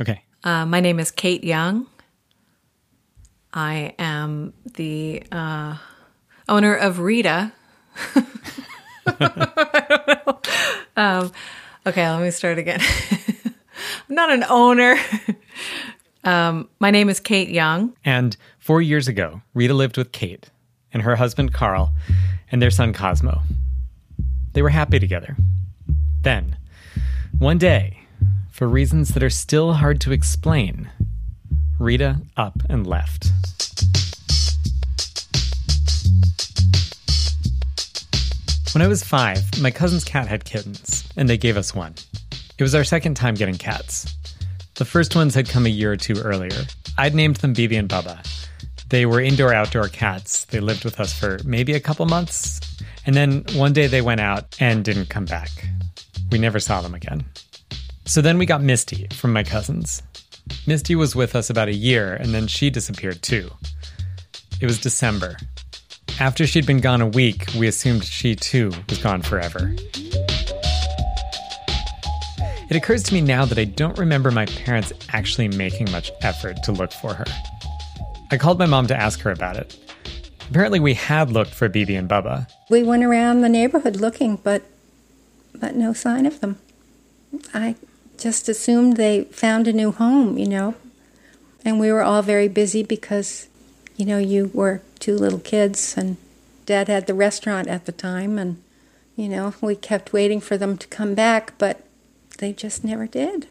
Okay. Uh, my name is Kayte Young. I am the uh, owner of Rita. um, okay, let me start again. I'm not an owner. um, my name is Kayte Young. And four years ago, Rita lived with Kayte and her husband Carl and their son Cosmo. They were happy together. Then, one day, for reasons that are still hard to explain, Rita up and left. When I was five, my cousin's cat had kittens, and they gave us one. It was our second time getting cats. The first ones had come a year or two earlier. I'd named them Bibi and Bubba. They were indoor outdoor cats. They lived with us for maybe a couple months, and then one day they went out and didn't come back. We never saw them again. So then we got Misty from my cousins. Misty was with us about a year, and then she disappeared too. It was December. After she'd been gone a week, we assumed she too was gone forever. It occurs to me now that I don't remember my parents actually making much effort to look for her. I called my mom to ask her about it. Apparently, we had looked for Bibi and Bubba. We went around the neighborhood looking, but but no sign of them. I just assumed they found a new home, you know. And we were all very busy because, you know, you were two little kids and dad had the restaurant at the time and you know, we kept waiting for them to come back, but they just never did.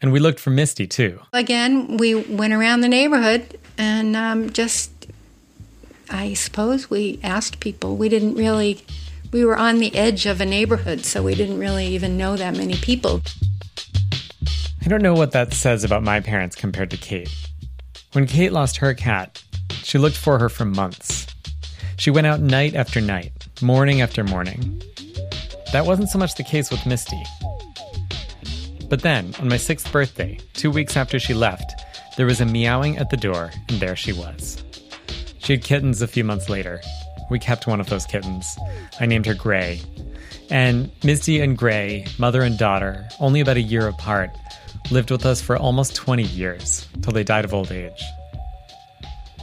And we looked for Misty too. Again, we went around the neighborhood and um, just, I suppose we asked people. We didn't really, we were on the edge of a neighborhood, so we didn't really even know that many people. I don't know what that says about my parents compared to Kayte. When Kayte lost her cat, she looked for her for months. She went out night after night, morning after morning. That wasn't so much the case with Misty. But then, on my sixth birthday, two weeks after she left, there was a meowing at the door, and there she was. She had kittens a few months later. We kept one of those kittens. I named her Gray. And Misty and Gray, mother and daughter, only about a year apart, lived with us for almost 20 years, till they died of old age.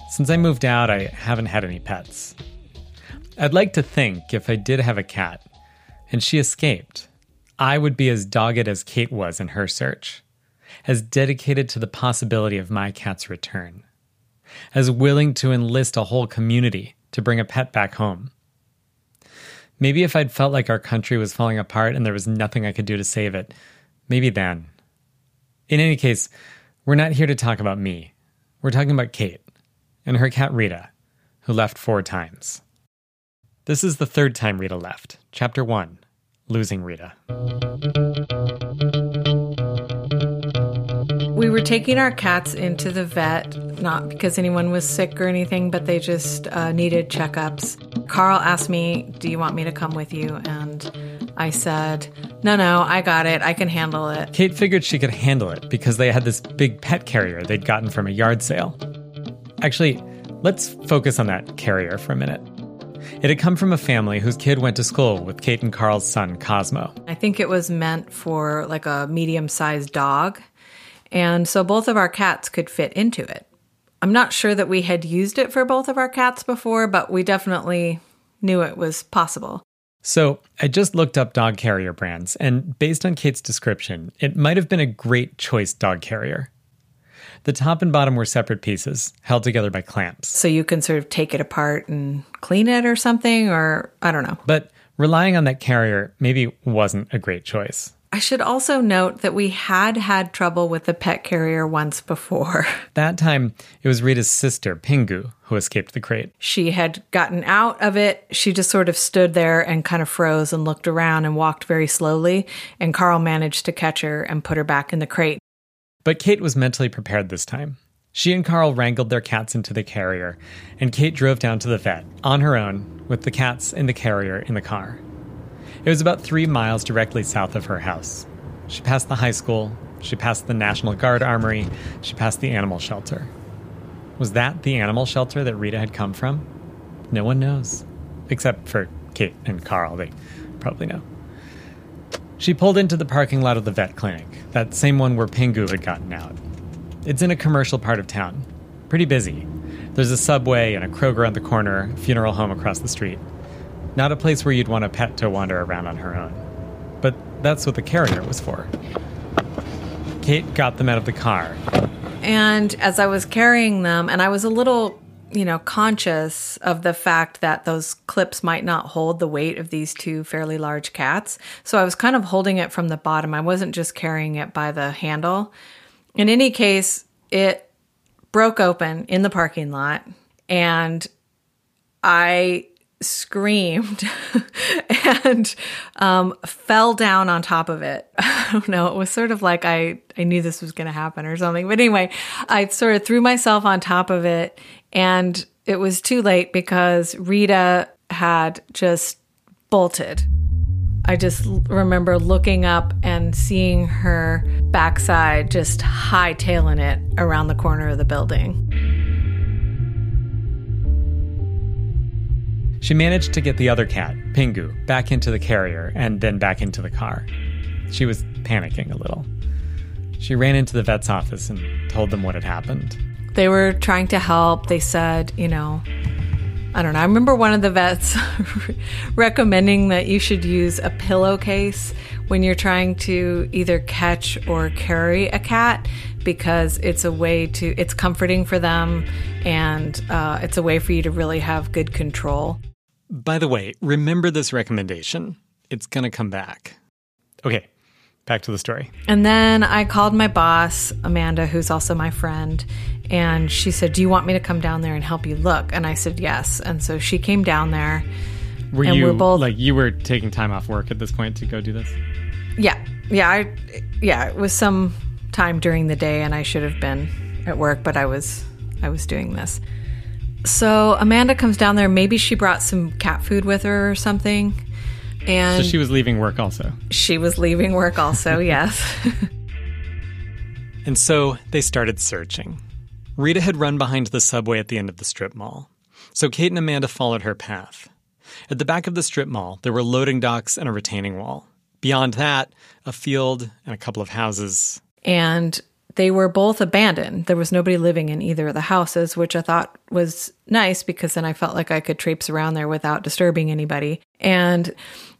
Since I moved out, I haven't had any pets. I'd like to think if I did have a cat, and she escaped, I would be as dogged as Kayte was in her search, as dedicated to the possibility of my cat's return, as willing to enlist a whole community to bring a pet back home. Maybe if I'd felt like our country was falling apart and there was nothing I could do to save it, maybe then. In any case, we're not here to talk about me. We're talking about Kayte and her cat Rita, who left four times. This is the third time Rita left, Chapter 1 Losing Rita. We were taking our cats into the vet, not because anyone was sick or anything, but they just uh, needed checkups. Carl asked me, Do you want me to come with you? And I said, No, no, I got it. I can handle it. Kayte figured she could handle it because they had this big pet carrier they'd gotten from a yard sale. Actually, let's focus on that carrier for a minute. It had come from a family whose kid went to school with Kayte and Carl's son, Cosmo. I think it was meant for like a medium sized dog. And so both of our cats could fit into it. I'm not sure that we had used it for both of our cats before, but we definitely knew it was possible. So I just looked up dog carrier brands, and based on Kayte's description, it might have been a great choice dog carrier. The top and bottom were separate pieces, held together by clamps. So you can sort of take it apart and clean it or something, or I don't know. But relying on that carrier maybe wasn't a great choice. I should also note that we had had trouble with the pet carrier once before. That time, it was Rita's sister, Pingu, who escaped the crate. She had gotten out of it. She just sort of stood there and kind of froze and looked around and walked very slowly. And Carl managed to catch her and put her back in the crate. But Kayte was mentally prepared this time. She and Carl wrangled their cats into the carrier, and Kayte drove down to the vet on her own with the cats in the carrier in the car. It was about three miles directly south of her house. She passed the high school, she passed the National Guard Armory, she passed the animal shelter. Was that the animal shelter that Rita had come from? No one knows. Except for Kayte and Carl, they probably know. She pulled into the parking lot of the vet clinic, that same one where Pingu had gotten out. It's in a commercial part of town. Pretty busy. There's a subway and a Kroger on the corner, a funeral home across the street. Not a place where you'd want a pet to wander around on her own. But that's what the carrier was for. Kayte got them out of the car. And as I was carrying them, and I was a little, you know, conscious of the fact that those clips might not hold the weight of these two fairly large cats. So I was kind of holding it from the bottom. I wasn't just carrying it by the handle. In any case, it broke open in the parking lot and I screamed and um, fell down on top of it. I don't know. It was sort of like I, I knew this was going to happen or something. But anyway, I sort of threw myself on top of it and it was too late because Rita had just bolted. I just remember looking up and seeing her backside just hightailing it around the corner of the building. She managed to get the other cat, Pingu, back into the carrier and then back into the car. She was panicking a little. She ran into the vet's office and told them what had happened. They were trying to help. They said, you know, I don't know. I remember one of the vets recommending that you should use a pillowcase when you're trying to either catch or carry a cat because it's a way to, it's comforting for them and uh, it's a way for you to really have good control. By the way, remember this recommendation. It's going to come back. Okay, back to the story. And then I called my boss, Amanda, who's also my friend, and she said, Do you want me to come down there and help you look? And I said, Yes. And so she came down there. Were and you we're both like you were taking time off work at this point to go do this? Yeah. Yeah, I yeah, it was some time during the day and I should have been at work, but I was I was doing this. So Amanda comes down there, maybe she brought some cat food with her or something. And So she was leaving work also. she was leaving work also, yes. And so they started searching. Rita had run behind the subway at the end of the strip mall. So Kayte and Amanda followed her path. At the back of the strip mall, there were loading docks and a retaining wall. Beyond that, a field and a couple of houses. and they were both abandoned. There was nobody living in either of the houses, which I thought was nice because then I felt like I could traipse around there without disturbing anybody. And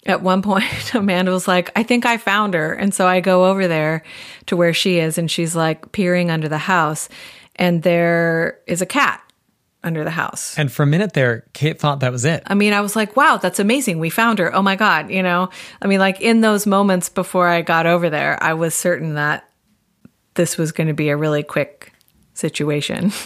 at one point, Amanda was like, I think I found her. And so I go over there to where she is, and she's like peering under the house, and there is a cat under the house. And for a minute there, Kayte thought that was it. I mean, I was like, wow, that's amazing. We found her. Oh my God. You know, I mean, like in those moments before I got over there, I was certain that this was going to be a really quick situation.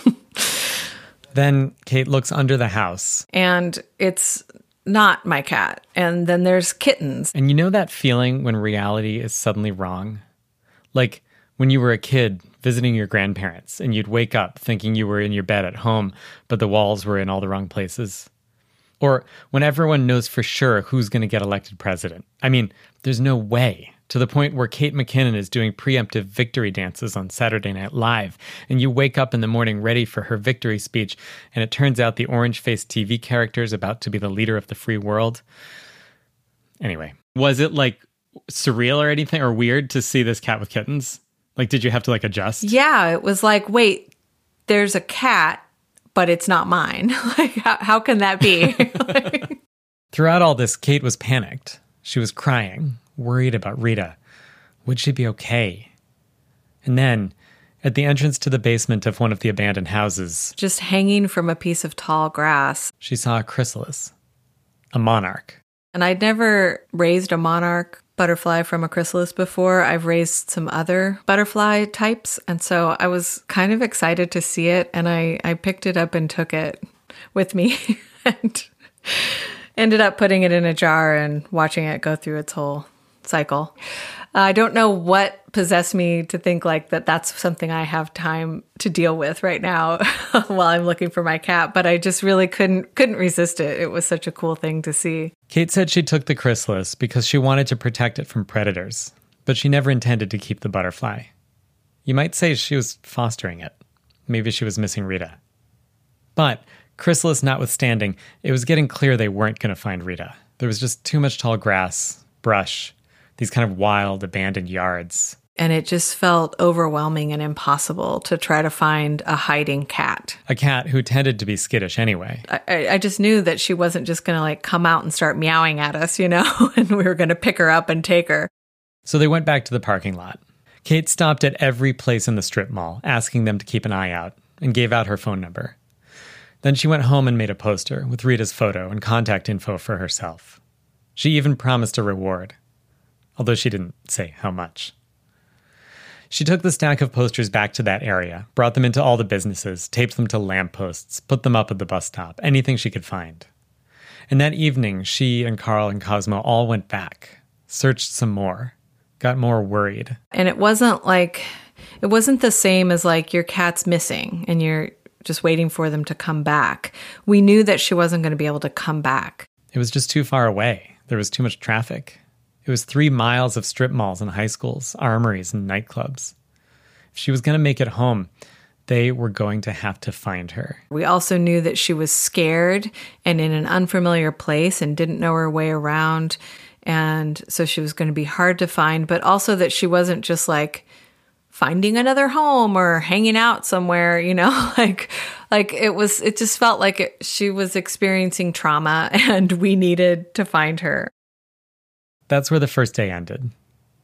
Then Kayte looks under the house. and it's not my cat. And then there's kittens. And you know that feeling when reality is suddenly wrong? Like when you were a kid visiting your grandparents and you'd wake up thinking you were in your bed at home, but the walls were in all the wrong places. Or when everyone knows for sure who's going to get elected president. I mean, there's no way. To the point where Kate McKinnon is doing preemptive victory dances on Saturday Night Live, and you wake up in the morning ready for her victory speech, and it turns out the orange faced TV character is about to be the leader of the free world. Anyway, was it like surreal or anything or weird to see this cat with kittens? Like, did you have to like adjust? Yeah, it was like, wait, there's a cat, but it's not mine. like, how, how can that be? Throughout all this, Kayte was panicked. She was crying, worried about Rita. Would she be okay? And then, at the entrance to the basement of one of the abandoned houses, Just hanging from a piece of tall grass. she saw a chrysalis, a monarch. And I'd never raised a monarch butterfly from a chrysalis before. I've raised some other butterfly types. And so I was kind of excited to see it. And I, I picked it up and took it with me and ended up putting it in a jar and watching it go through its whole cycle. Uh, I don't know what possessed me to think like that that's something I have time to deal with right now while I'm looking for my cat, but I just really couldn't couldn't resist it. It was such a cool thing to see. Kayte said she took the chrysalis because she wanted to protect it from predators, but she never intended to keep the butterfly. You might say she was fostering it. Maybe she was missing Rita. But, chrysalis notwithstanding, it was getting clear they weren't going to find Rita. There was just too much tall grass, brush. These kind of wild, abandoned yards. And it just felt overwhelming and impossible to try to find a hiding cat. A cat who tended to be skittish anyway. I, I just knew that she wasn't just going to like come out and start meowing at us, you know, and we were going to pick her up and take her. So they went back to the parking lot. Kayte stopped at every place in the strip mall, asking them to keep an eye out, and gave out her phone number. Then she went home and made a poster with Rita's photo and contact info for herself. She even promised a reward, although she didn't say how much. She took the stack of posters back to that area, brought them into all the businesses, taped them to lampposts, put them up at the bus stop, anything she could find. And that evening, she and Carl and Cosmo all went back, searched some more, got more worried. And it wasn't like, it wasn't the same as like your cat's missing and you're just waiting for them to come back. We knew that she wasn't going to be able to come back. It was just too far away. There was too much traffic. It was three miles of strip malls and high schools, armories and nightclubs. If she was going to make it home, they were going to have to find her. We also knew that she was scared and in an unfamiliar place and didn't know her way around. And so she was going to be hard to find, but also that she wasn't just like finding another home or hanging out somewhere, you know, like like it was it just felt like it, she was experiencing trauma and we needed to find her. That's where the first day ended.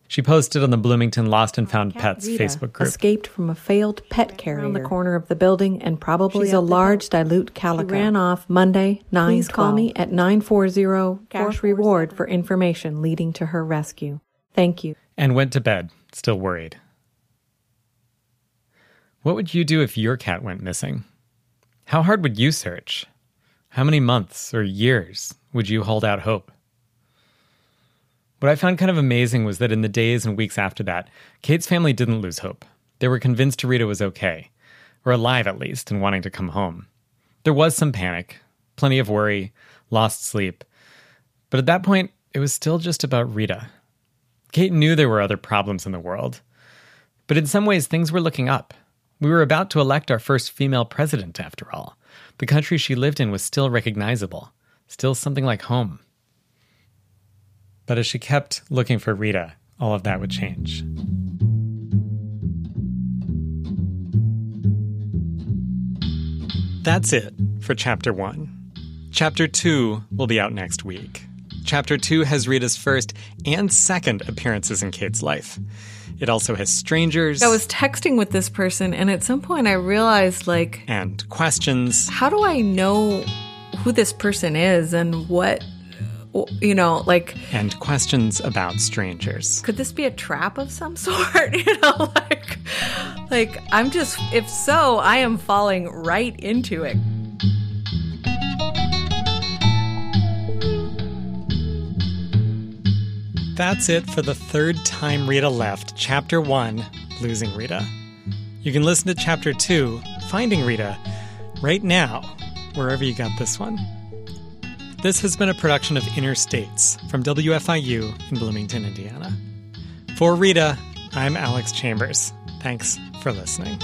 She posted on the Bloomington Lost and Found Pets Rita Facebook group. Escaped from a failed pet carrier around the corner of the building and probably She's a out the large dilute calico. She ran off Monday, 9 Please call me at 940 cash Cash reward for information leading to her rescue. Thank you. and went to bed, still worried. What would you do if your cat went missing? How hard would you search? How many months or years would you hold out hope? What I found kind of amazing was that in the days and weeks after that, Kayte's family didn't lose hope. They were convinced Rita was okay, or alive at least, and wanting to come home. There was some panic, plenty of worry, lost sleep. But at that point, it was still just about Rita. Kayte knew there were other problems in the world. But in some ways, things were looking up. We were about to elect our first female president, after all. The country she lived in was still recognizable, still something like home. But as she kept looking for Rita, all of that would change. That's it for Chapter 1. Chapter 2 will be out next week. Chapter 2 has Rita's first and second appearances in Kayte's life. It also has strangers I was texting with this person and at some point I realized like and questions. how do I know who this person is and what you know, like and questions about strangers. could this be a trap of some sort you know like like i'm just if so i am falling right into it That's it for the third time Rita left, Chapter 1 Losing Rita. You can listen to Chapter 2, Finding Rita, right now, wherever you got this one. This has been a production of Inner States from WFIU in Bloomington, Indiana. For Rita, I'm Alex Chambers. Thanks for listening.